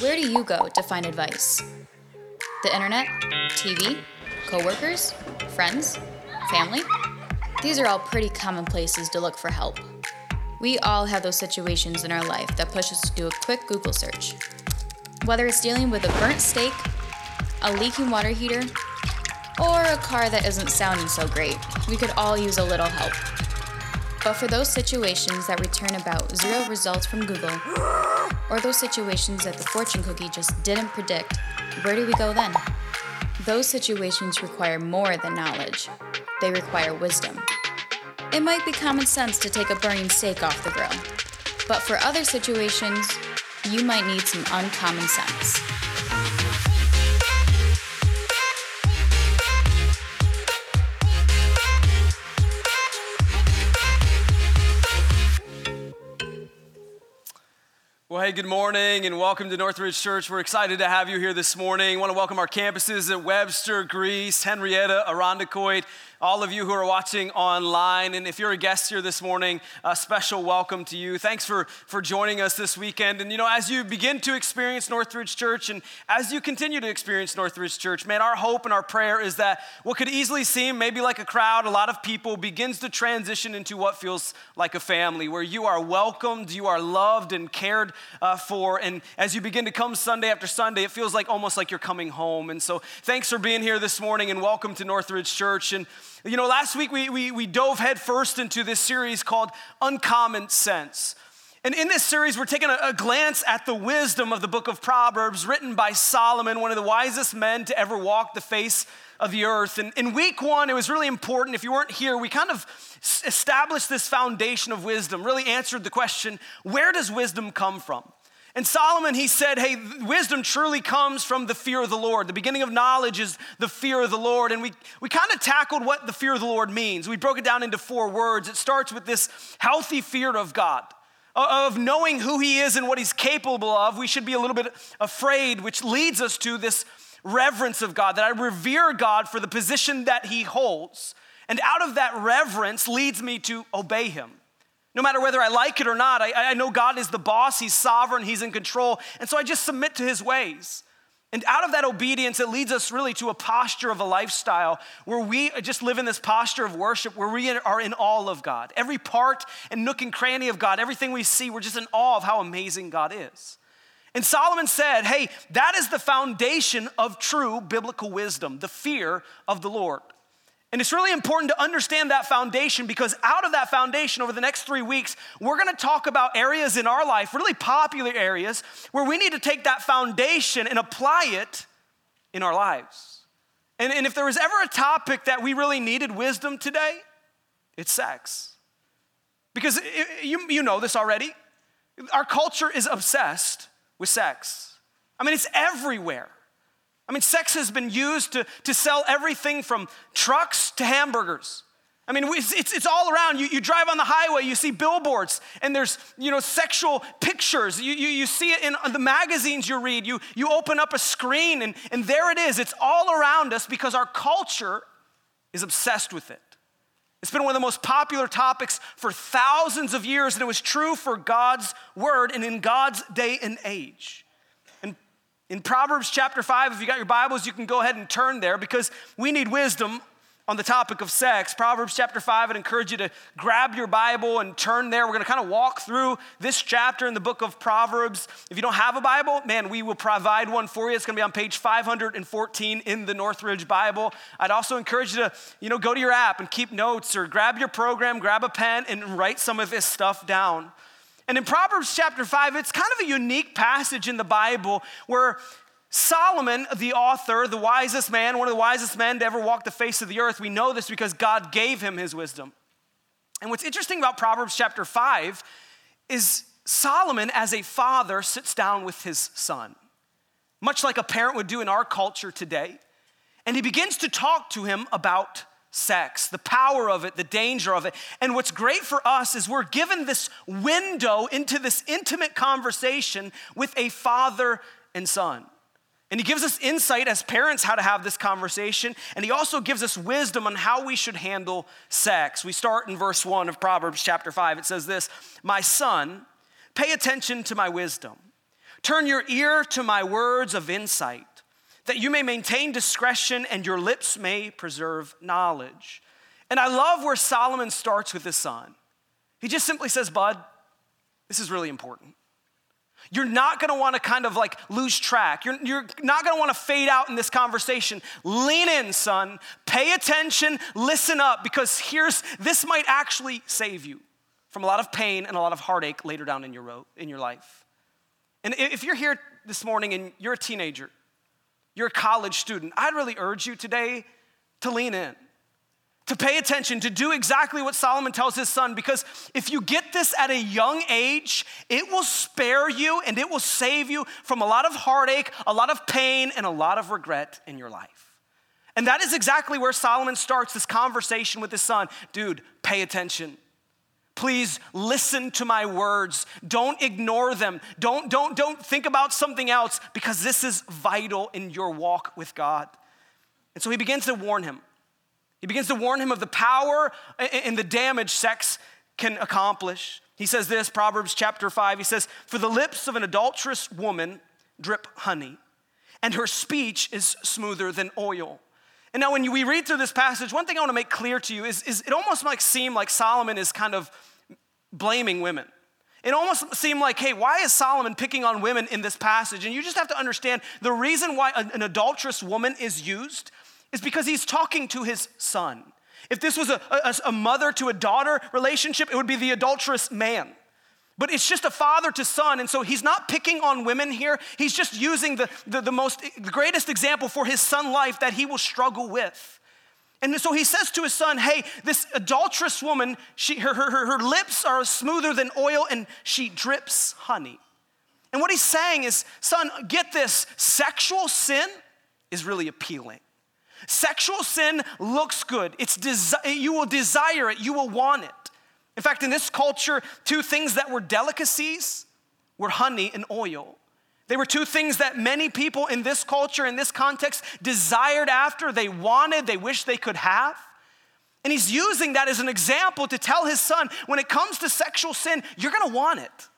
Where do you go to find advice? The internet? TV? Coworkers? Friends? Family? These are all pretty common places to look for help. We all have those situations in our life that push us to do a quick Google search. Whether it's dealing with a burnt steak, a leaking water heater, or a car that isn't sounding so great, we could all use a little help. But for those situations that return about zero results from Google, or those situations that the fortune cookie just didn't predict, where do we go then? Those situations require more than knowledge, they require wisdom. It might be common sense to take a burning steak off the grill, but for other situations, you might need some uncommon sense. Hey, good morning and welcome to Northridge Church. We're excited to have you here this morning. I want to welcome our campuses at Webster, Greece, Henrietta, Irondequoit, all of you who are watching online. And if you're a guest here this morning, a special welcome to you. Thanks for, for joining us this weekend. And you know, as you begin to experience Northridge Church and as you continue to experience Northridge Church, man, our hope and our prayer is that what could easily seem maybe like a crowd, a lot of people, begins to transition into what feels like a family, where you are welcomed, you are loved and cared uh, for. And as you begin to come Sunday after Sunday, it feels like almost like you're coming home. And so thanks for being here this morning and welcome to Northridge Church. And you know, last week we, we, we dove headfirst into this series called Uncommon Sense. And in this series, we're taking a, a, glance at the wisdom of the book of Proverbs, written by Solomon, one of the wisest men to ever walk the face of the earth. And in week one, it was really important. If you weren't here, we kind of established this foundation of wisdom, really answered the question where does wisdom come from? And Solomon, he said, hey, wisdom truly comes from the fear of the Lord. The beginning of knowledge is the fear of the Lord. And we, we kind of tackled what the fear of the Lord means. We broke it down into four words. It starts with this healthy fear of God, of knowing who he is and what he's capable of. We should be a little bit afraid, which leads us to this reverence of God, that I revere God for the position that he holds. And out of that reverence leads me to obey him. No matter whether I like it or not, I, I know God is the boss, He's sovereign, He's in control. And so I just submit to His ways. And out of that obedience, it leads us really to a posture of a lifestyle where we just live in this posture of worship where we are in awe of God. Every part and nook and cranny of God, everything we see, we're just in awe of how amazing God is. And Solomon said, hey, that is the foundation of true biblical wisdom, the fear of the Lord. And it's really important to understand that foundation because out of that foundation, over the next three weeks, we're gonna talk about areas in our life, really popular areas, where we need to take that foundation and apply it in our lives. And, and if there was ever a topic that we really needed wisdom today, it's sex. Because it, you, you know this already. Our culture is obsessed with sex. I mean, it's everywhere. I mean, sex has been used to, to sell everything from trucks to hamburgers. I mean, it's, it's, it's, all around. You, you drive on the highway, you see billboards, and there's, you know, sexual pictures. You, you, you see it in the magazines you read. You, you open up a screen, and, and there it is. It's all around us because our culture is obsessed with it. It's been one of the most popular topics for thousands of years, and it was true for God's word and in God's day and age. In Proverbs chapter 5, if you got your Bibles, you can go ahead and turn there because we need wisdom on the topic of sex. Proverbs chapter 5, I'd encourage you to grab your Bible and turn there. We're going to kind of walk through this chapter in the book of Proverbs. If you don't have a Bible, man, we will provide one for you. It's going to be on page 514 in the Northridge Bible. I'd also encourage you to, you know, go to your app and keep notes or grab your program, grab a pen, and write some of this stuff down. And in Proverbs chapter 5, it's kind of a unique passage in the Bible where Solomon, the author, the wisest man, one of the wisest men to ever walk the face of the earth, we know this because God gave him his wisdom. And what's interesting about Proverbs chapter 5 is Solomon, as a father, sits down with his son, much like a parent would do in our culture today. And he begins to talk to him about sex, the power of it, the danger of it. And what's great for us is we're given this window into this intimate conversation with a father and son. And he gives us insight as parents how to have this conversation, and he also gives us wisdom on how we should handle sex. We start in verse 1 of Proverbs chapter 5. It says this My son, pay attention to my wisdom, Turn your ear to my words of insight, that you may maintain discretion and your lips may preserve knowledge. And I love where Solomon starts with his son. He just simply says, Bud, this is really important. You're not gonna wanna kind of like lose track. You're, you're not gonna wanna fade out in this conversation. Lean in, son. Pay attention, listen up, because here's this might actually save you from a lot of pain and a lot of heartache later down in your, road, in your life. And if you're here this morning and you're a teenager, you're a college student, I'd really urge you today to lean in to pay attention, to do exactly what Solomon tells his son, because if you get this at a young age, it will spare you and it will save you from a lot of heartache, a lot of pain, and a lot of regret in your life. And that is exactly where Solomon starts this conversation with his son. Dude, pay attention. Please listen to my words. Don't ignore them. Don't, don't, don't think about something else because this is vital in your walk with God. And so he begins to warn him. He begins to warn him of the power and the damage sex can accomplish. He says this, Proverbs chapter 5, he says, For the lips of an adulterous woman drip honey, and her speech is smoother than oil. And now, when we read through this passage, one thing I want to make clear to you is, is it almost might seem like Solomon is kind of blaming women. It almost seemed like, hey, why is Solomon picking on women in this passage? And you just have to understand the reason why an adulterous woman is used is because he's talking to his son. If this was a, a, a, mother to a daughter relationship, it would be the adulterous man. But it's just a father to son, and so he's not picking on women here. He's just using the, the, the most, the greatest example for his son life that he will struggle with. And so he says to his son, Hey, this adulterous woman, she, her, her, her lips are smoother than oil, and she drips honey. And what he's saying is, Son, get this sexual sin is really appealing. Sexual sin looks good. It's desi- you will desire it, you will want it. In fact, in this culture, two things that were delicacies were honey and oil. They were two things that many people in this culture, in this context, desired after, they wanted, they wished they could have. And he's using that as an example to tell his son when it comes to sexual sin, you're gonna want it.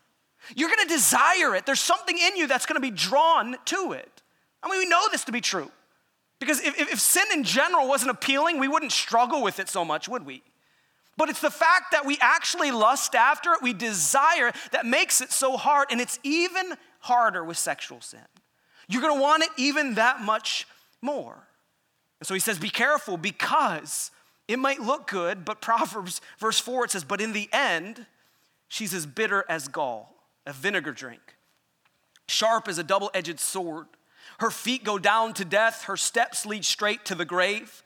You're gonna desire it. There's something in you that's gonna be drawn to it. I mean, we know this to be true. Because if, if, sin in general wasn't appealing, we wouldn't struggle with it so much, would we? But it's the fact that we actually lust after it, we desire it, that makes it so hard. And it's even harder with sexual sin. You're gonna want it even that much more. And so he says, Be careful because it might look good, but Proverbs, verse 4, it says, But in the end, she's as bitter as gall, a vinegar drink, sharp as a double edged sword. Her feet go down to death, her steps lead straight to the grave.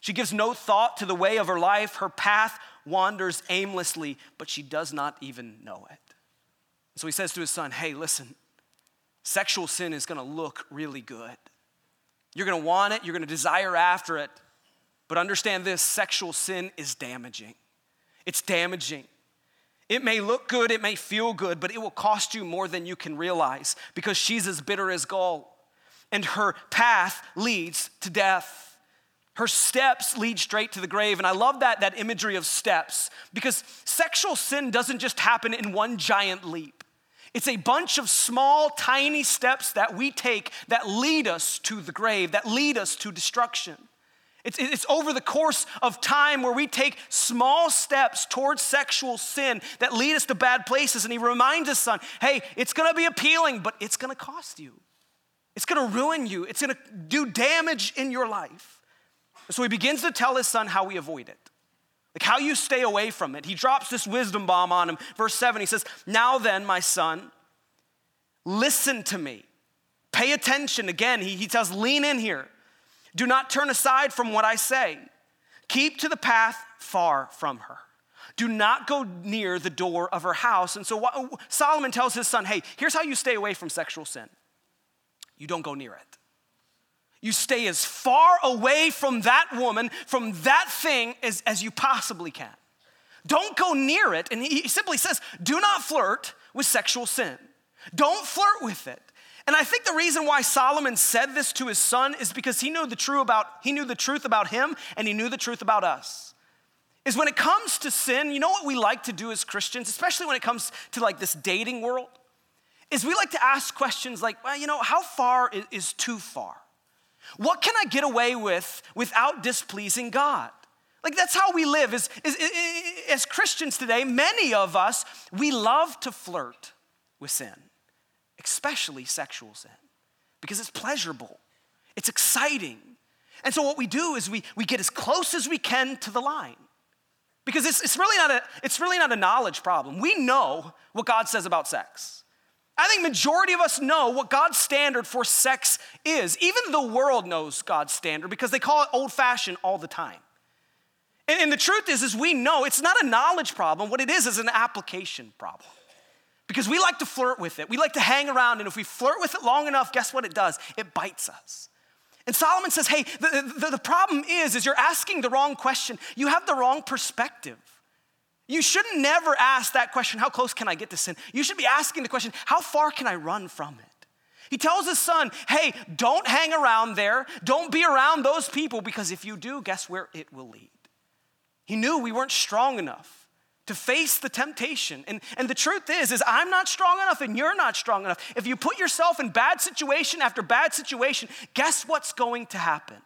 She gives no thought to the way of her life. Her path wanders aimlessly, but she does not even know it. So he says to his son, Hey, listen, sexual sin is gonna look really good. You're gonna want it, you're gonna desire after it, but understand this sexual sin is damaging. It's damaging. It may look good, it may feel good, but it will cost you more than you can realize because she's as bitter as gall and her path leads to death. Her steps lead straight to the grave. And I love that, that imagery of steps because sexual sin doesn't just happen in one giant leap. It's a bunch of small, tiny steps that we take that lead us to the grave, that lead us to destruction. It's, it's over the course of time where we take small steps towards sexual sin that lead us to bad places. And he reminds his son, hey, it's gonna be appealing, but it's gonna cost you. It's gonna ruin you, it's gonna do damage in your life. So he begins to tell his son how we avoid it, like how you stay away from it. He drops this wisdom bomb on him. Verse 7, he says, Now then, my son, listen to me. Pay attention. Again, he, he tells, lean in here. Do not turn aside from what I say. Keep to the path far from her. Do not go near the door of her house. And so Solomon tells his son, hey, here's how you stay away from sexual sin you don't go near it. You stay as far away from that woman, from that thing, as, as you possibly can. Don't go near it. And he simply says, do not flirt with sexual sin. Don't flirt with it. And I think the reason why Solomon said this to his son is because he knew the true about he knew the truth about him and he knew the truth about us. Is when it comes to sin, you know what we like to do as Christians, especially when it comes to like this dating world? is we like to ask questions like, well, you know, how far is, is too far? What can I get away with without displeasing God? Like that's how we live. As, as, as Christians today, many of us, we love to flirt with sin, especially sexual sin, because it's pleasurable, it's exciting. And so what we do is we, we get as close as we can to the line. Because it's, it's, really not a, it's really not a knowledge problem. We know what God says about sex. I think majority of us know what God's standard for sex is. Even the world knows God's standard because they call it old fashioned all the time. And, and the truth is, is we know it's not a knowledge problem. What it is is an application problem. Because we like to flirt with it. We like to hang around, and if we flirt with it long enough, guess what it does? It bites us. And Solomon says, hey, the, the, the, problem is, is you're asking the wrong question. You have the wrong perspective. You should never ask that question, how close can I get to sin? You should be asking the question, how far can I run from it? He tells his son, hey, don't hang around there. Don't be around those people because if you do, guess where it will lead? He knew we weren't strong enough to face the temptation. And, and the truth is, is I'm not strong enough and you're not strong enough. If you put yourself in bad situation after bad situation, guess what's going to happen?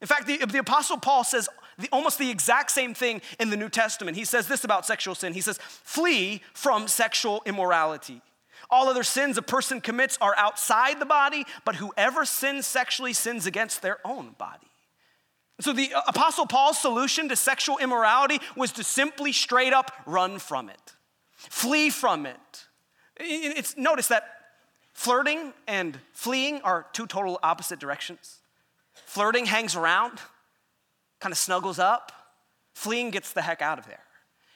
In fact, the, the Apostle Paul says the, almost the exact same thing in the New Testament. He says this about sexual sin. He says, flee from sexual immorality. All other sins a person commits are outside the body, but whoever sins sexually sins against their own body. So, the uh, Apostle Paul's solution to sexual immorality was to simply straight up run from it, flee from it. It's, notice that flirting and fleeing are two total opposite directions. Flirting hangs around, kind of snuggles up, fleeing gets the heck out of there.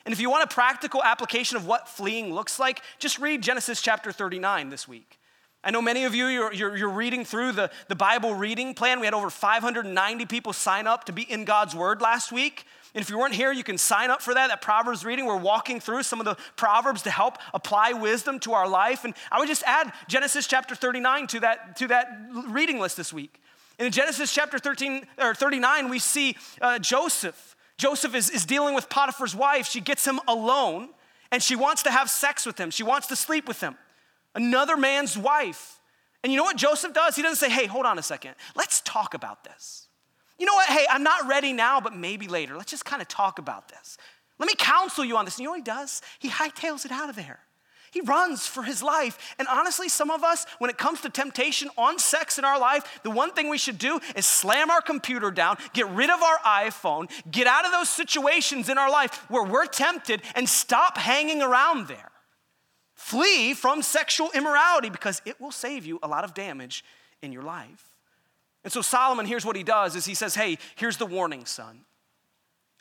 And if you want a practical application of what fleeing looks like, just read Genesis chapter 39 this week. I know many of you, you're, you're, you're, reading through the, the Bible reading plan. We had over 590 people sign up to be in God's Word last week. And if you weren't here, you can sign up for that, that Proverbs reading. We're walking through some of the Proverbs to help apply wisdom to our life. And I would just add Genesis chapter 39 to that, to that reading list this week. In Genesis chapter 13 or 39, we see uh, Joseph. Joseph is, is dealing with Potiphar's wife. She gets him alone and she wants to have sex with him. She wants to sleep with him another man's wife. And you know what Joseph does? He doesn't say, hey, hold on a second, let's talk about this. You know what? Hey, I'm not ready now, but maybe later. Let's just kind of talk about this. Let me counsel you on this. And you know what he does? He hightails it out of there. He runs for his life. And honestly, some of us, when it comes to temptation on sex in our life, the one thing we should do is slam our computer down, get rid of our iPhone, get out of those situations in our life where we're tempted, and stop hanging around there. Flee from sexual immorality because it will save you a lot of damage in your life. And so Solomon, here's what he does is he says, hey, here's the warning, son.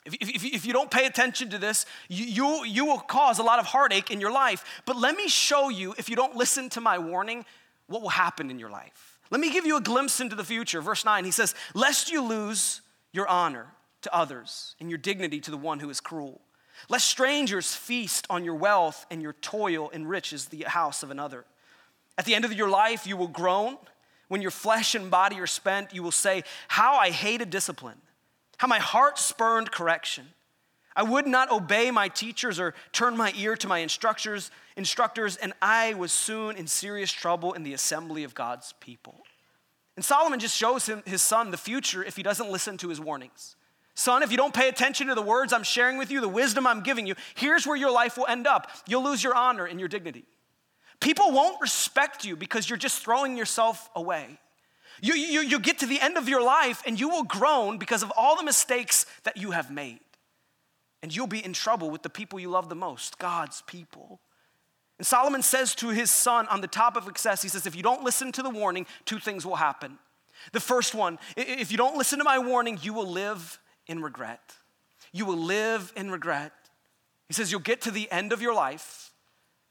If, if, if you don't pay attention to this, you, you, you will cause a lot of heartache in your life. But let me show you, if you don't listen to my warning, what will happen in your life. Let me give you a glimpse into the future. Verse 9, he says, Lest you lose your honor to others and your dignity to the one who is cruel. Lest strangers feast on your wealth and your toil enriches the house of another. At the end of your life, you will groan. When your flesh and body are spent, you will say, How I hated discipline, how my heart spurned correction. I would not obey my teachers or turn my ear to my instructors, instructors, and I was soon in serious trouble in the assembly of God's people. And Solomon just shows him, his son the future if he doesn't listen to his warnings. Son, if you don't pay attention to the words I'm sharing with you, the wisdom I'm giving you, here's where your life will end up. You'll lose your honor and your dignity. People won't respect you because you're just throwing yourself away. You, you, you get to the end of your life and you will groan because of all the mistakes that you have made. And you'll be in trouble with the people you love the most, God's people. And Solomon says to his son on the top of success, he says, if you don't listen to the warning, two things will happen. The first one, if you don't listen to my warning, you will live in regret. You will live in regret. He says, You'll get to the end of your life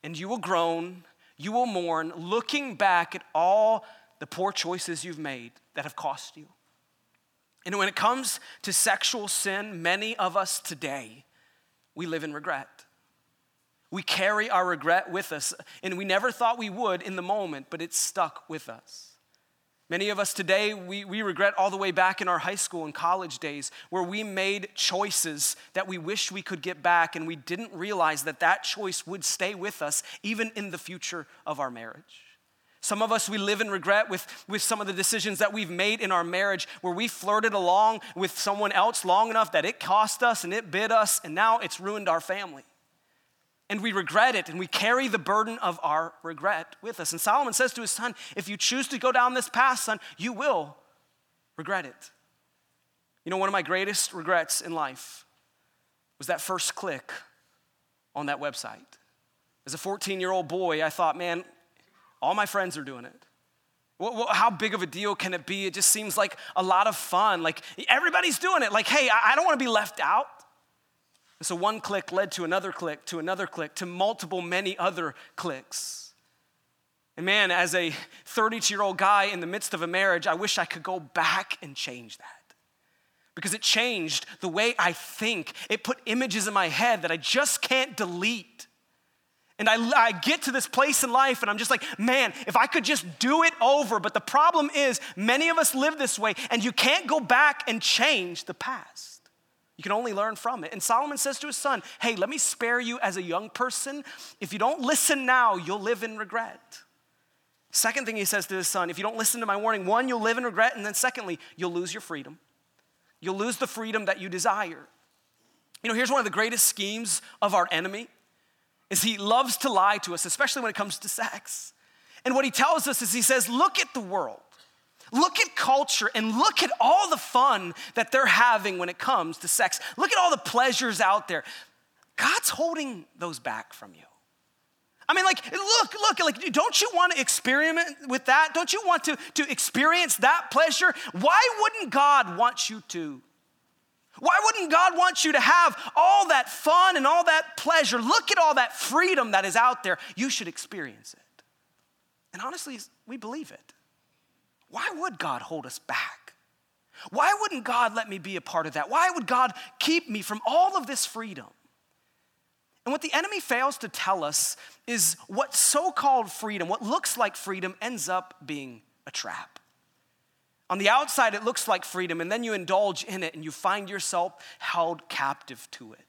and you will groan, you will mourn, looking back at all the poor choices you've made that have cost you. And when it comes to sexual sin, many of us today, we live in regret. We carry our regret with us, and we never thought we would in the moment, but it's stuck with us. Many of us today, we, we regret all the way back in our high school and college days where we made choices that we wish we could get back, and we didn't realize that that choice would stay with us even in the future of our marriage. Some of us, we live in regret with, with some of the decisions that we've made in our marriage where we flirted along with someone else long enough that it cost us and it bit us, and now it's ruined our family and we regret it and we carry the burden of our regret with us. And Solomon says to his son, If you choose to go down this path, son, you will regret it. You know, one of my greatest regrets in life was that first click on that website. As a 14 year old boy, I thought, man, all my friends are doing it. How big of a deal can it be? It just seems like a lot of fun. Like everybody's doing it. Like, hey, I don't want to be left out. And so one click led to another click, to another click, to multiple, many other clicks. And man, as a 32 year old guy in the midst of a marriage, I wish I could go back and change that. Because it changed the way I think. It put images in my head that I just can't delete. And I, I get to this place in life and I'm just like, man, if I could just do it over. But the problem is, many of us live this way and you can't go back and change the past. You can only learn from it. And Solomon says to his son, Hey, let me spare you as a young person. If you don't listen now, you'll live in regret. Second thing he says to his son, if you don't listen to my warning, one, you'll live in regret. And then secondly, you'll lose your freedom. You'll lose the freedom that you desire. You know, here's one of the greatest schemes of our enemy is he loves to lie to us, especially when it comes to sex. And what he tells us is he says, look at the world. Look at culture and look at all the fun that they're having when it comes to sex. Look at all the pleasures out there. God's holding those back from you. I mean, like, look, look, like, don't you want to experiment with that? Don't you want to, to experience that pleasure? Why wouldn't God want you to? Why wouldn't God want you to have all that fun and all that pleasure? Look at all that freedom that is out there. You should experience it. And honestly, we believe it. Why would God hold us back? Why wouldn't God let me be a part of that? Why would God keep me from all of this freedom? And what the enemy fails to tell us is what so called freedom, what looks like freedom, ends up being a trap. On the outside, it looks like freedom, and then you indulge in it and you find yourself held captive to it.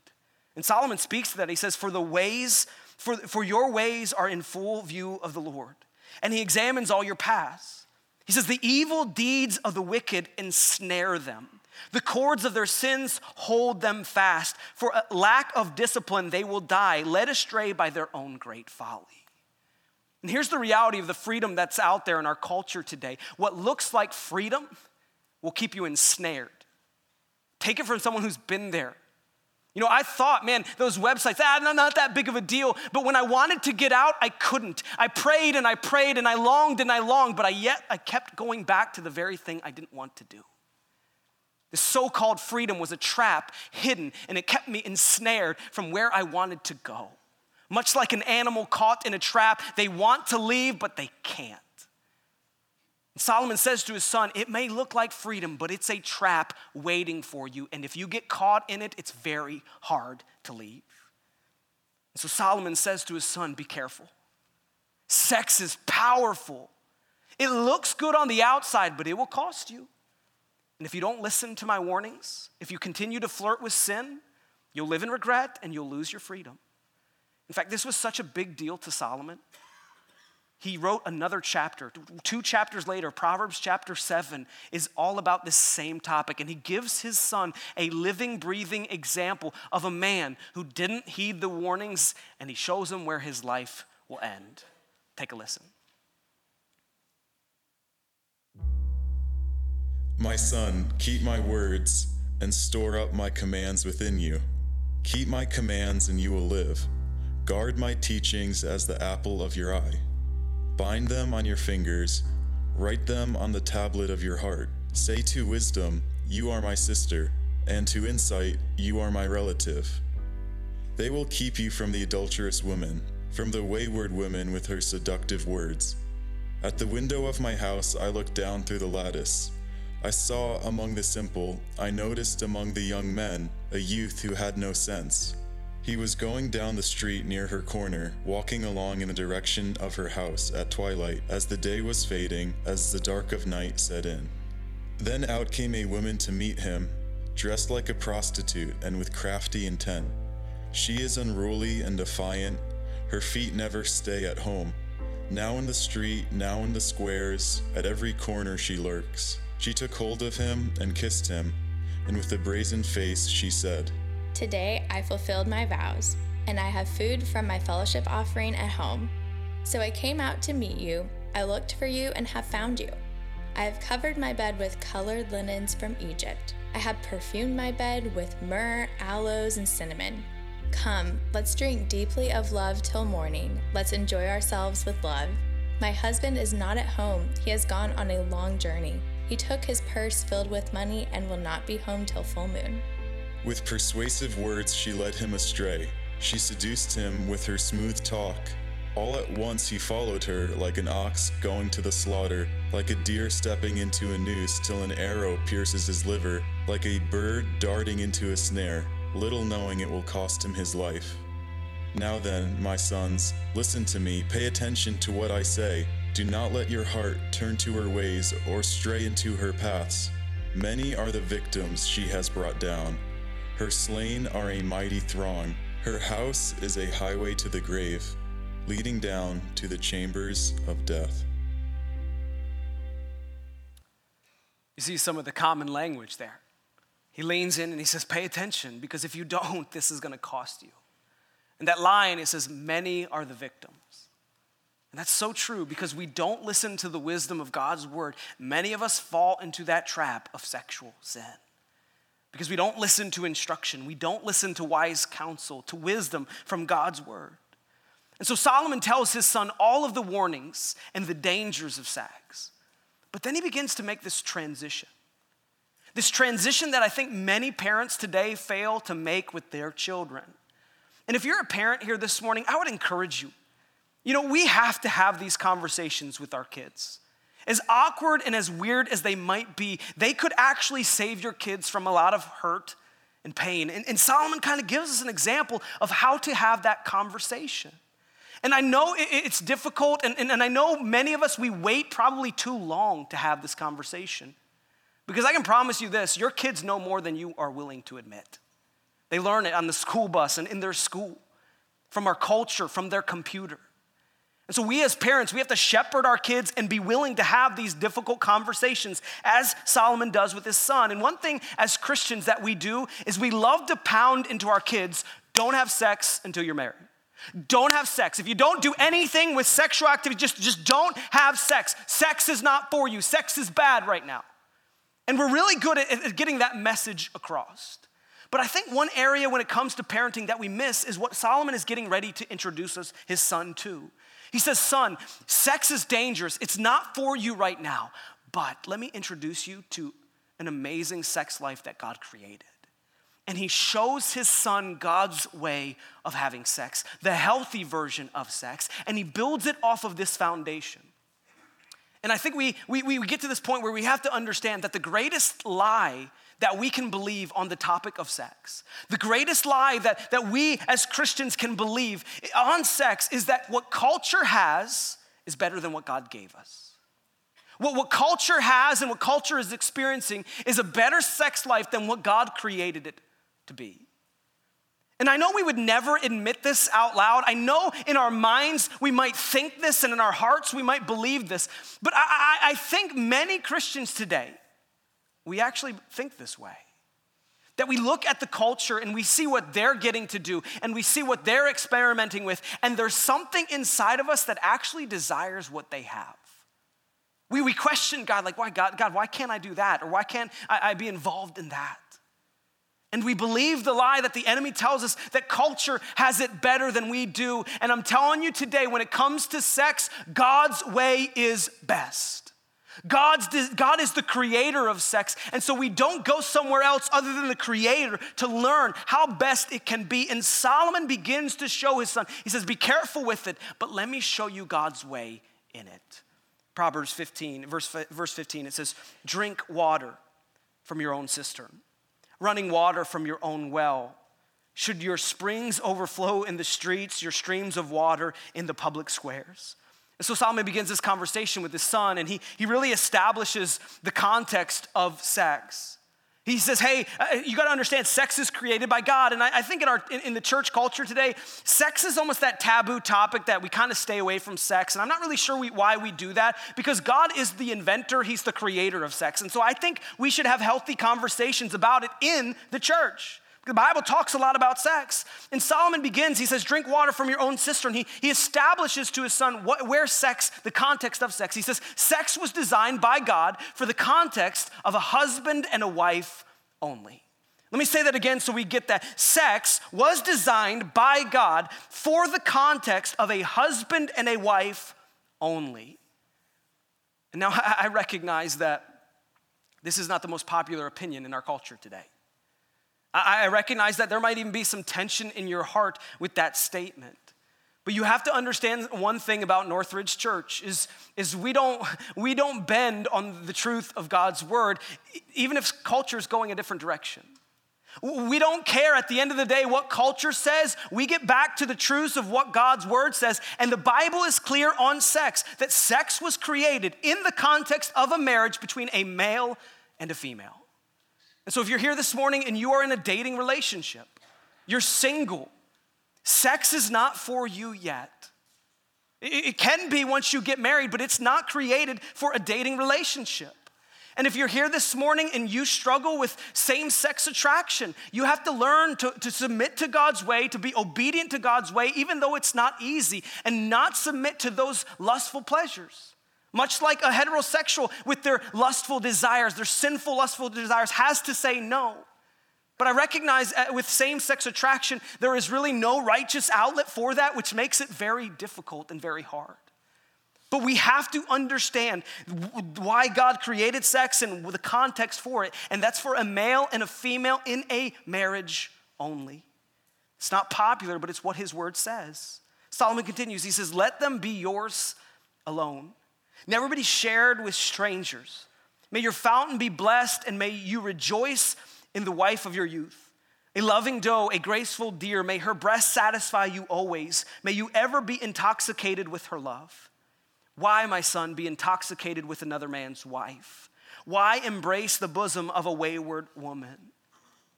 And Solomon speaks to that. He says, For the ways, for, for your ways are in full view of the Lord, and he examines all your paths. He says, The evil deeds of the wicked ensnare them. The cords of their sins hold them fast. For lack of discipline, they will die, led astray by their own great folly. And here's the reality of the freedom that's out there in our culture today. What looks like freedom will keep you ensnared. Take it from someone who's been there. You know, I thought, man, those websites, ah, no, not that big of a deal. But when I wanted to get out, I couldn't. I prayed and I prayed and I longed and I longed, but I yet I kept going back to the very thing I didn't want to do. The so called freedom was a trap hidden, and it kept me ensnared from where I wanted to go. Much like an animal caught in a trap, they want to leave, but they can't. Solomon says to his son, It may look like freedom, but it's a trap waiting for you. And if you get caught in it, it's very hard to leave. And so Solomon says to his son, Be careful. Sex is powerful. It looks good on the outside, but it will cost you. And if you don't listen to my warnings, if you continue to flirt with sin, you'll live in regret and you'll lose your freedom. In fact, this was such a big deal to Solomon he wrote another chapter. Two chapters later, Proverbs chapter 7 is all about this same topic. And he gives his son a living, breathing example of a man who didn't heed the warnings, and he shows him where his life will end. Take a listen. My son, keep my words and store up my commands within you. Keep my commands, and you will live. Guard my teachings as the apple of your eye. Bind them on your fingers, write them on the tablet of your heart. Say to wisdom, You are my sister, and to insight, You are my relative. They will keep you from the adulterous woman, from the wayward woman with her seductive words. At the window of my house, I looked down through the lattice. I saw among the simple, I noticed among the young men, a youth who had no sense. He was going down the street near her corner, walking along in the direction of her house at twilight, as the day was fading, as the dark of night set in. Then out came a woman to meet him, dressed like a prostitute and with crafty intent. She is unruly and defiant, her feet never stay at home. Now in the street, now in the squares, at every corner she lurks. She took hold of him and kissed him, and with a brazen face she said, Today I fulfilled my vows, and I have food from my fellowship offering at home. So I came out to meet you. I looked for you and have found you. I have covered my bed with colored linens from Egypt. I have perfumed my bed with myrrh, aloes, and cinnamon. Come, let's drink deeply of love till morning. Let's enjoy ourselves with love. My husband is not at home. He has gone on a long journey. He took his purse filled with money and will not be home till full moon. With persuasive words, she led him astray. She seduced him with her smooth talk. All at once he followed her like an ox going to the slaughter, like a deer stepping into a noose till an arrow pierces his liver, like a bird darting into a snare, little knowing it will cost him his life. Now then, my sons, listen to me, pay attention to what I say. Do not let your heart turn to her ways or stray into her paths. Many are the victims she has brought down. Her slain are a mighty throng. Her house is a highway to the grave, leading down to the chambers of death. You see some of the common language there. He leans in and he says, Pay attention, because if you don't, this is going to cost you. And that line, it says, Many are the victims. And that's so true because we don't listen to the wisdom of God's word. Many of us fall into that trap of sexual sin because we don't listen to instruction, we don't listen to wise counsel, to wisdom from God's word. And so Solomon tells his son all of the warnings and the dangers of sex. But then he begins to make this transition. This transition that I think many parents today fail to make with their children. And if you're a parent here this morning, I would encourage you. You know, we have to have these conversations with our kids. As awkward and as weird as they might be, they could actually save your kids from a lot of hurt and pain. And, and Solomon kind of gives us an example of how to have that conversation. And I know it, it's difficult, and, and, and I know many of us, we wait probably too long to have this conversation. Because I can promise you this your kids know more than you are willing to admit. They learn it on the school bus and in their school, from our culture, from their computer. And so, we as parents, we have to shepherd our kids and be willing to have these difficult conversations, as Solomon does with his son. And one thing as Christians that we do is we love to pound into our kids don't have sex until you're married. Don't have sex. If you don't do anything with sexual activity, just, just don't have sex. Sex is not for you, sex is bad right now. And we're really good at, at getting that message across. But I think one area when it comes to parenting that we miss is what Solomon is getting ready to introduce us, his son to. He says, Son, sex is dangerous. It's not for you right now. But let me introduce you to an amazing sex life that God created. And he shows his son God's way of having sex, the healthy version of sex, and he builds it off of this foundation. And I think we, we, we get to this point where we have to understand that the greatest lie that we can believe on the topic of sex. The greatest lie that, that we as Christians can believe on sex is that what culture has is better than what God gave us. What, what culture has and what culture is experiencing is a better sex life than what God created it to be. And I know we would never admit this out loud. I know in our minds we might think this and in our hearts we might believe this. But I, I, I think many Christians today we actually think this way. That we look at the culture and we see what they're getting to do and we see what they're experimenting with, and there's something inside of us that actually desires what they have. We, we question God, like, why, God, God, why can't I do that? Or why can't I, I be involved in that? And we believe the lie that the enemy tells us that culture has it better than we do. And I'm telling you today, when it comes to sex, God's way is best. God's, God is the creator of sex, and so we don't go somewhere else other than the creator to learn how best it can be. And Solomon begins to show his son, he says, Be careful with it, but let me show you God's way in it. Proverbs 15, verse, verse 15, it says, Drink water from your own cistern, running water from your own well. should your springs overflow in the streets, your streams of water in the public squares. And so Solomon begins this conversation with his son, and he, he really establishes the context of sex. He says, hey, uh, you got to understand, sex is created by God. And I, I think in, our, in, in, the church culture today, sex is almost that taboo topic that we kind of stay away from sex. And I'm not really sure we, why we do that because God is the inventor, He's the creator of sex. And so I think we should have healthy conversations about it in the church. The Bible talks a lot about sex. And Solomon begins, he says, drink water from your own cistern. He, he establishes to his son what, where sex, the context of sex. He says, sex was designed by God for the context of a husband and a wife only. Let me say that again so we get that. Sex was designed by God for the context of a husband and a wife only. And now I recognize that this is not the most popular opinion in our culture today. I recognize that there might even be some tension in your heart with that statement. But you have to understand one thing about Northridge Church is, is we, don't, we don't bend on the truth of God's word, even if culture is going a different direction. We don't care at the end of the day what culture says. We get back to the truths of what God's word says. And the Bible is clear on sex that sex was created in the context of a marriage between a male and a female. And so, if you're here this morning and you are in a dating relationship, you're single, sex is not for you yet. It can be once you get married, but it's not created for a dating relationship. And if you're here this morning and you struggle with same sex attraction, you have to learn to, to submit to God's way, to be obedient to God's way, even though it's not easy, and not submit to those lustful pleasures. Much like a heterosexual with their lustful desires, their sinful lustful desires, has to say no. But I recognize uh, with same sex attraction, there is really no righteous outlet for that, which makes it very difficult and very hard. But we have to understand why God created sex and the context for it, and that's for a male and a female in a marriage only. It's not popular, but it's what his word says. Solomon continues, he says, Let them be yours alone. Never be shared with strangers. May your fountain be blessed, and may you rejoice in the wife of your youth. A loving doe, a graceful deer, may her breast satisfy you always. May you ever be intoxicated with her love. Why, my son, be intoxicated with another man's wife? Why embrace the bosom of a wayward woman?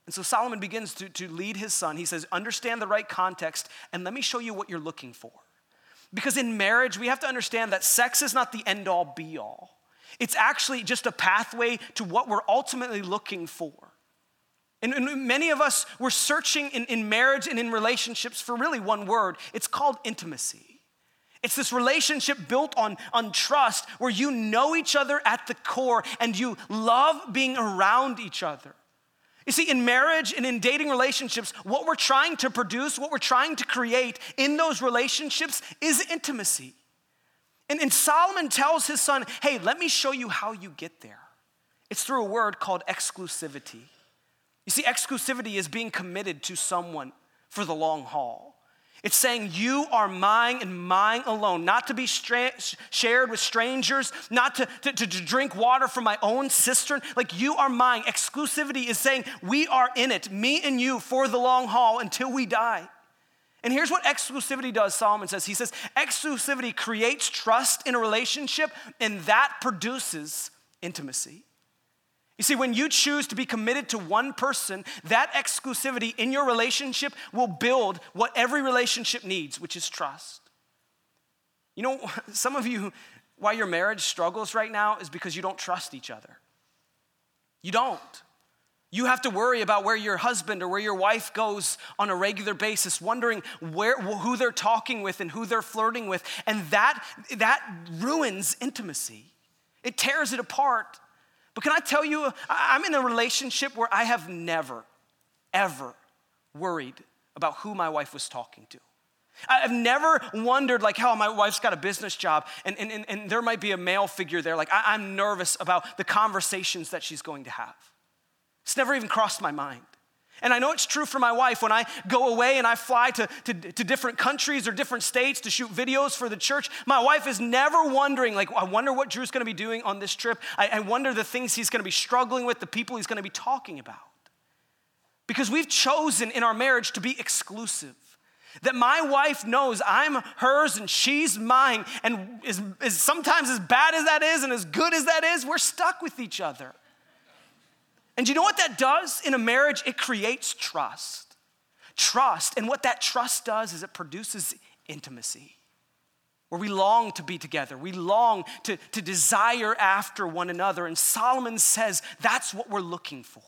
And so Solomon begins to, to lead his son. He says, Understand the right context, and let me show you what you're looking for. Because in marriage, we have to understand that sex is not the end all be all. It's actually just a pathway to what we're ultimately looking for. And, and many of us, we're searching in, in marriage and in relationships for really one word it's called intimacy. It's this relationship built on, on trust where you know each other at the core and you love being around each other. You see, in marriage and in dating relationships, what we're trying to produce, what we're trying to create in those relationships is intimacy. And, and Solomon tells his son, hey, let me show you how you get there. It's through a word called exclusivity. You see, exclusivity is being committed to someone for the long haul. It's saying, You are mine and mine alone, not to be stra- shared with strangers, not to, to, to, drink water from my own cistern. Like, you are mine. Exclusivity is saying, We are in it, me and you, for the long haul until we die. And here's what exclusivity does, Solomon says. He says, Exclusivity creates trust in a relationship, and that produces intimacy. You see, when you choose to be committed to one person, that exclusivity in your relationship will build what every relationship needs, which is trust. You know, some of you, why your marriage struggles right now is because you don't trust each other. You don't. You have to worry about where your husband or where your wife goes on a regular basis, wondering where, who they're talking with and who they're flirting with. And that, that ruins intimacy, it tears it apart. But can I tell you, I'm in a relationship where I have never, ever worried about who my wife was talking to. I've never wondered, like, how my wife's got a business job and, and, and, and there might be a male figure there. Like, I, I'm nervous about the conversations that she's going to have. It's never even crossed my mind. And I know it's true for my wife when I go away and I fly to, to, to, different countries or different states to shoot videos for the church. My wife is never wondering, like, I wonder what Drew's gonna be doing on this trip. I, I wonder the things he's gonna be struggling with, the people he's gonna be talking about. Because we've chosen in our marriage to be exclusive. That my wife knows I'm hers and she's mine. And is, as, sometimes, as bad as that is and as good as that is, we're stuck with each other. And you know what that does in a marriage? It creates trust. Trust. And what that trust does is it produces intimacy, where we long to be together. We long to, to desire after one another. And Solomon says that's what we're looking for.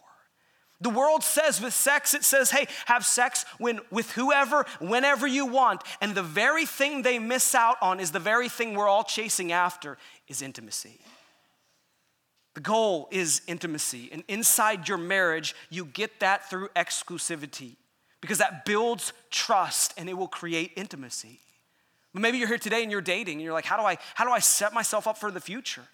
The world says with sex, it says, hey, have sex when, with whoever, whenever you want. And the very thing they miss out on is the very thing we're all chasing after is intimacy. The goal is intimacy. And inside your marriage, you get that through exclusivity because that builds trust and it will create intimacy. But maybe you're here today and you're dating and you're like, how do I, how do I set myself up for the future?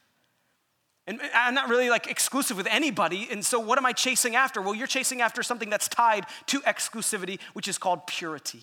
And I'm not really like exclusive with anybody. And so what am I chasing after? Well, you're chasing after something that's tied to exclusivity, which is called purity.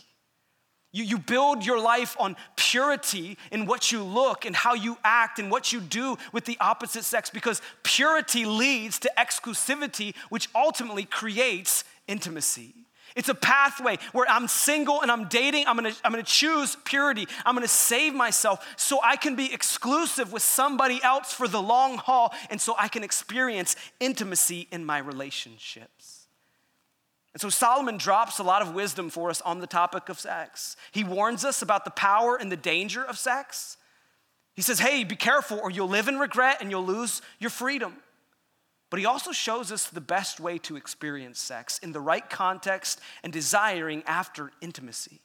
You, you build your life on purity in what you look and how you act and what you do with the opposite sex because purity leads to exclusivity, which ultimately creates intimacy. It's a pathway where I'm single and I'm dating. I'm gonna, I'm gonna choose purity. I'm gonna save myself so I can be exclusive with somebody else for the long haul and so I can experience intimacy in my relationships. And so Solomon drops a lot of wisdom for us on the topic of sex. He warns us about the power and the danger of sex. He says, hey, be careful or you'll live in regret and you'll lose your freedom. But he also shows us the best way to experience sex in the right context and desiring after intimacy.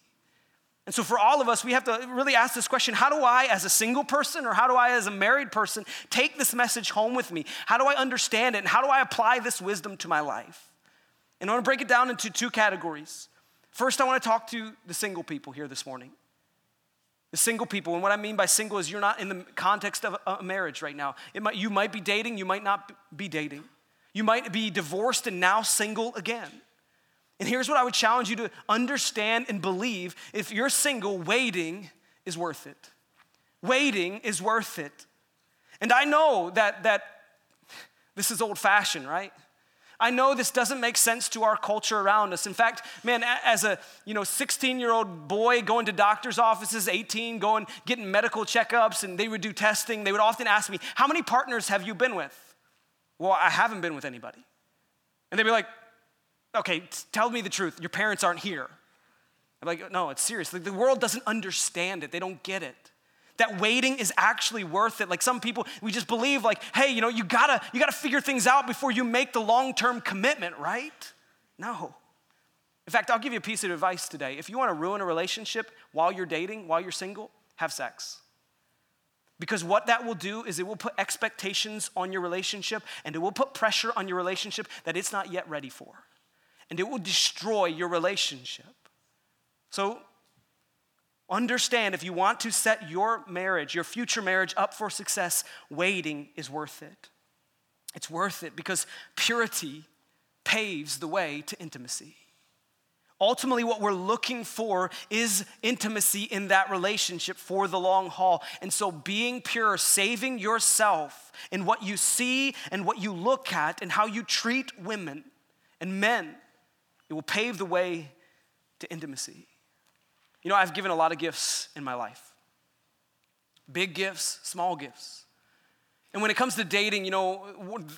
And so, for all of us, we have to really ask this question how do I, as a single person, or how do I, as a married person, take this message home with me? How do I understand it? And how do I apply this wisdom to my life? And I want to break it down into two categories. First, I want to talk to the single people here this morning. The single people, and what I mean by single is you're not in the context of a marriage right now. It might, you might be dating, you might not be dating. You might be divorced and now single again. And here's what I would challenge you to understand and believe if you're single, waiting is worth it. Waiting is worth it. And I know that, that this is old fashioned, right? I know this doesn't make sense to our culture around us. In fact, man, as a you know 16 year old boy going to doctor's offices, 18, going getting medical checkups, and they would do testing, they would often ask me, "How many partners have you been with?" Well, I haven't been with anybody, and they'd be like, "Okay, tell me the truth. Your parents aren't here." I'm like, "No, it's serious. Like, the world doesn't understand it. They don't get it." That waiting is actually worth it. Like some people, we just believe like, hey, you know, you gotta, you gotta figure things out before you make the long-term commitment, right? No. In fact, I'll give you a piece of advice today. If you wanna ruin a relationship while you're dating, while you're single, have sex. Because what that will do is it will put expectations on your relationship and it will put pressure on your relationship that it's not yet ready for. And it will destroy your relationship. So Understand if you want to set your marriage, your future marriage up for success, waiting is worth it. It's worth it because purity paves the way to intimacy. Ultimately, what we're looking for is intimacy in that relationship for the long haul. And so, being pure, saving yourself in what you see and what you look at and how you treat women and men, it will pave the way to intimacy. You know, I've given a lot of gifts in my life big gifts, small gifts. And when it comes to dating, you know,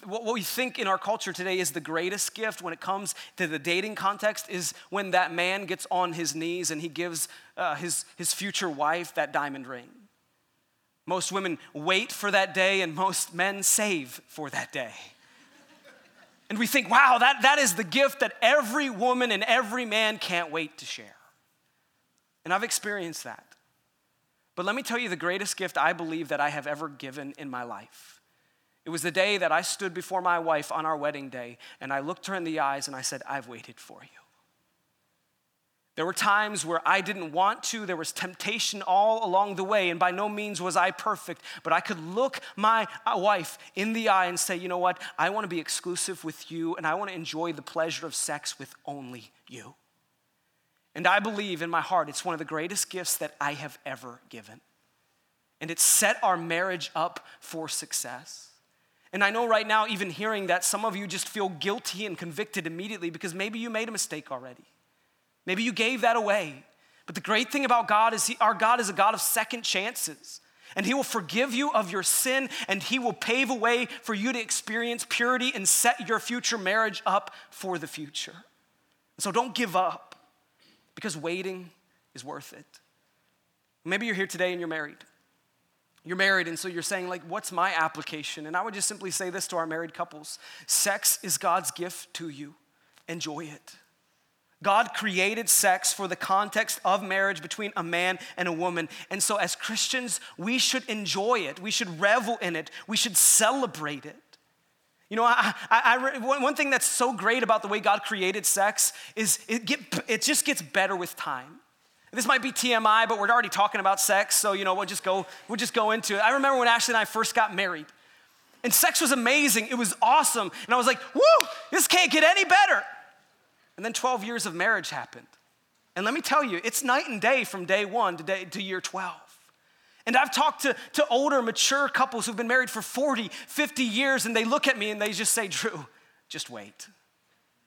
what we think in our culture today is the greatest gift when it comes to the dating context is when that man gets on his knees and he gives uh, his, his future wife that diamond ring. Most women wait for that day, and most men save for that day. And we think, wow, that, that is the gift that every woman and every man can't wait to share. And I've experienced that. But let me tell you the greatest gift I believe that I have ever given in my life. It was the day that I stood before my wife on our wedding day and I looked her in the eyes and I said, I've waited for you. There were times where I didn't want to. There was temptation all along the way, and by no means was I perfect. But I could look my uh, wife in the eye and say, you know what? I want to be exclusive with you, and I want to enjoy the pleasure of sex with only you. And I believe in my heart it's one of the greatest gifts that I have ever given. And it set our marriage up for success. And I know right now, even hearing that, some of you just feel guilty and convicted immediately because maybe you made a mistake already. Maybe you gave that away. But the great thing about God is he, our God is a God of second chances. And He will forgive you of your sin and He will pave a way for you to experience purity and set your future marriage up for the future. So don't give up because waiting is worth it. Maybe you're here today and you're married. You're married, and so you're saying, like, what's my application? And I would just simply say this to our married couples sex is God's gift to you. Enjoy it. God created sex for the context of marriage between a man and a woman. And so, as Christians, we should enjoy it. We should revel in it. We should celebrate it. You know, I, I, I, one thing that's so great about the way God created sex is it, get, it just gets better with time. This might be TMI, but we're already talking about sex, so you know we'll just go we'll just go into it. I remember when Ashley and I first got married, and sex was amazing. It was awesome, and I was like, "Woo! This can't get any better." And then 12 years of marriage happened, and let me tell you, it's night and day from day one to day to year 12. And I've talked to, to older, mature couples who've been married for 40, 50 years, and they look at me and they just say, Drew, just wait.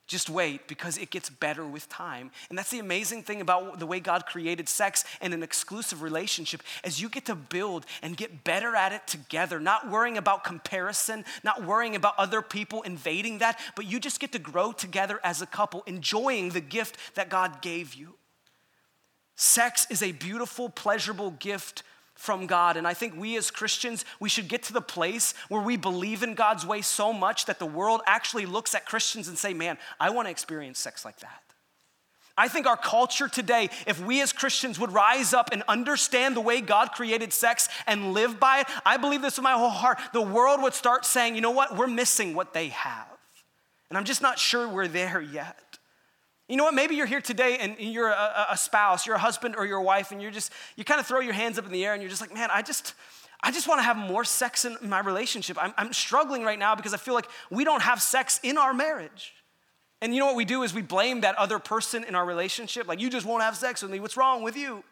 Just wait because it gets better with time. And that's the amazing thing about the way God created sex and an exclusive relationship as you get to build and get better at it together, not worrying about comparison, not worrying about other people invading that, but you just get to grow together as a couple, enjoying the gift that God gave you. Sex is a beautiful, pleasurable gift from God. And I think we as Christians, we should get to the place where we believe in God's way so much that the world actually looks at Christians and say, man, I want to experience sex like that. I think our culture today, if we as Christians would rise up and understand the way God created sex and live by it, I believe this with my whole heart, the world would start saying, you know what, we're missing what they have. And I'm just not sure we're there yet. You know what? Maybe you're here today and you're a, a, spouse, you're a husband or your wife, and you're just, you kind of throw your hands up in the air and you're just like, man, I just, I just want to have more sex in my relationship. I'm, I'm struggling right now because I feel like we don't have sex in our marriage. And you know what we do is we blame that other person in our relationship. Like, you just won't have sex with me. What's wrong with you?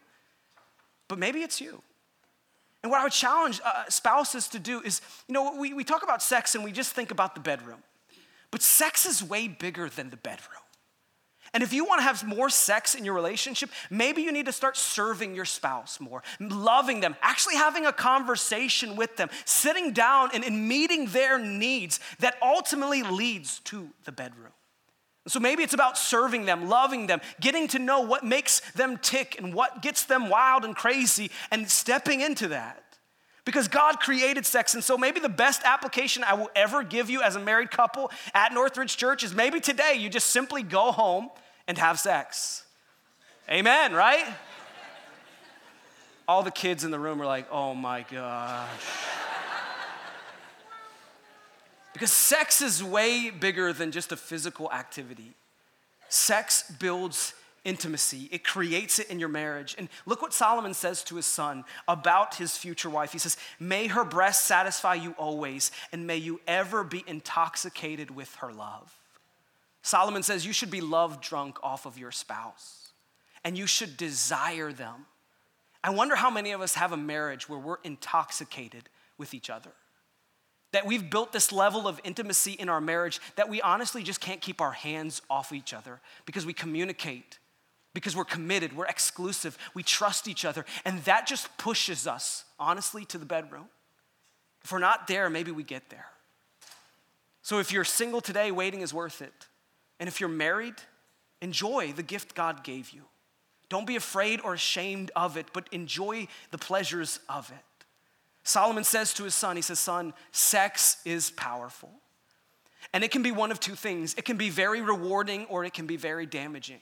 But maybe it's you. And what I would challenge uh, spouses to do is, you know, we, we talk about sex and we just think about the bedroom. But sex is way bigger than the bedroom. And if you want to have more sex in your relationship, maybe you need to start serving your spouse more, loving them, actually having a conversation with them, sitting down and, and meeting their needs that ultimately leads to the bedroom. So maybe it's about serving them, loving them, getting to know what makes them tick and what gets them wild and crazy, and stepping into that. Because God created sex. And so maybe the best application I will ever give you as a married couple at Northridge Church is maybe today you just simply go home and have sex. Amen, right? All the kids in the room are like, oh my gosh. because sex is way bigger than just a physical activity. Sex builds intimacy, it creates it in your marriage. And look what Solomon says to his son about his future wife. He says, May her breast satisfy you always, and may you ever be intoxicated with her love. Solomon says you should be love drunk off of your spouse, and you should desire them. I wonder how many of us have a marriage where we're intoxicated with each other. That we've built this level of intimacy in our marriage that we honestly just can't keep our hands off each other because we communicate because we're committed, we're exclusive, we trust each other, and that just pushes us, honestly, to the bedroom. If we're not there, maybe we get there. So if you're single today, waiting is worth it. And if you're married, enjoy the gift God gave you. Don't be afraid or ashamed of it, but enjoy the pleasures of it. Solomon says to his son, he says, Son, sex is powerful. And it can be one of two things it can be very rewarding or it can be very damaging.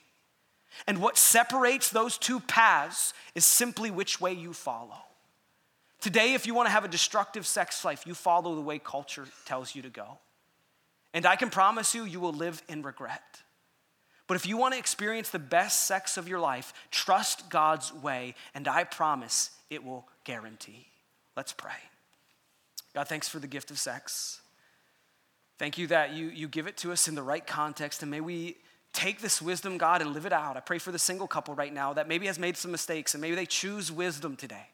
And what separates those two paths is simply which way you follow. Today, if you want to have a destructive sex life, you follow the way culture tells you to go. And I can promise you, you will live in regret. But if you want to experience the best sex of your life, trust God's way, and I promise it will guarantee. Let's pray. God, thanks for the gift of sex. Thank you that you, you give it to us in the right context, and may we take this wisdom, God, and live it out. I pray for the single couple right now that maybe has made some mistakes and maybe they choose wisdom today.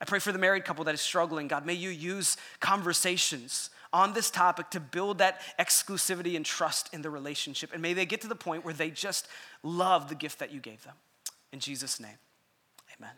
I pray for the married couple that is struggling. God, may you use conversations on this topic to build that exclusivity and trust in the relationship. And may they get to the point where they just love the gift that you gave them. In Jesus' name, amen.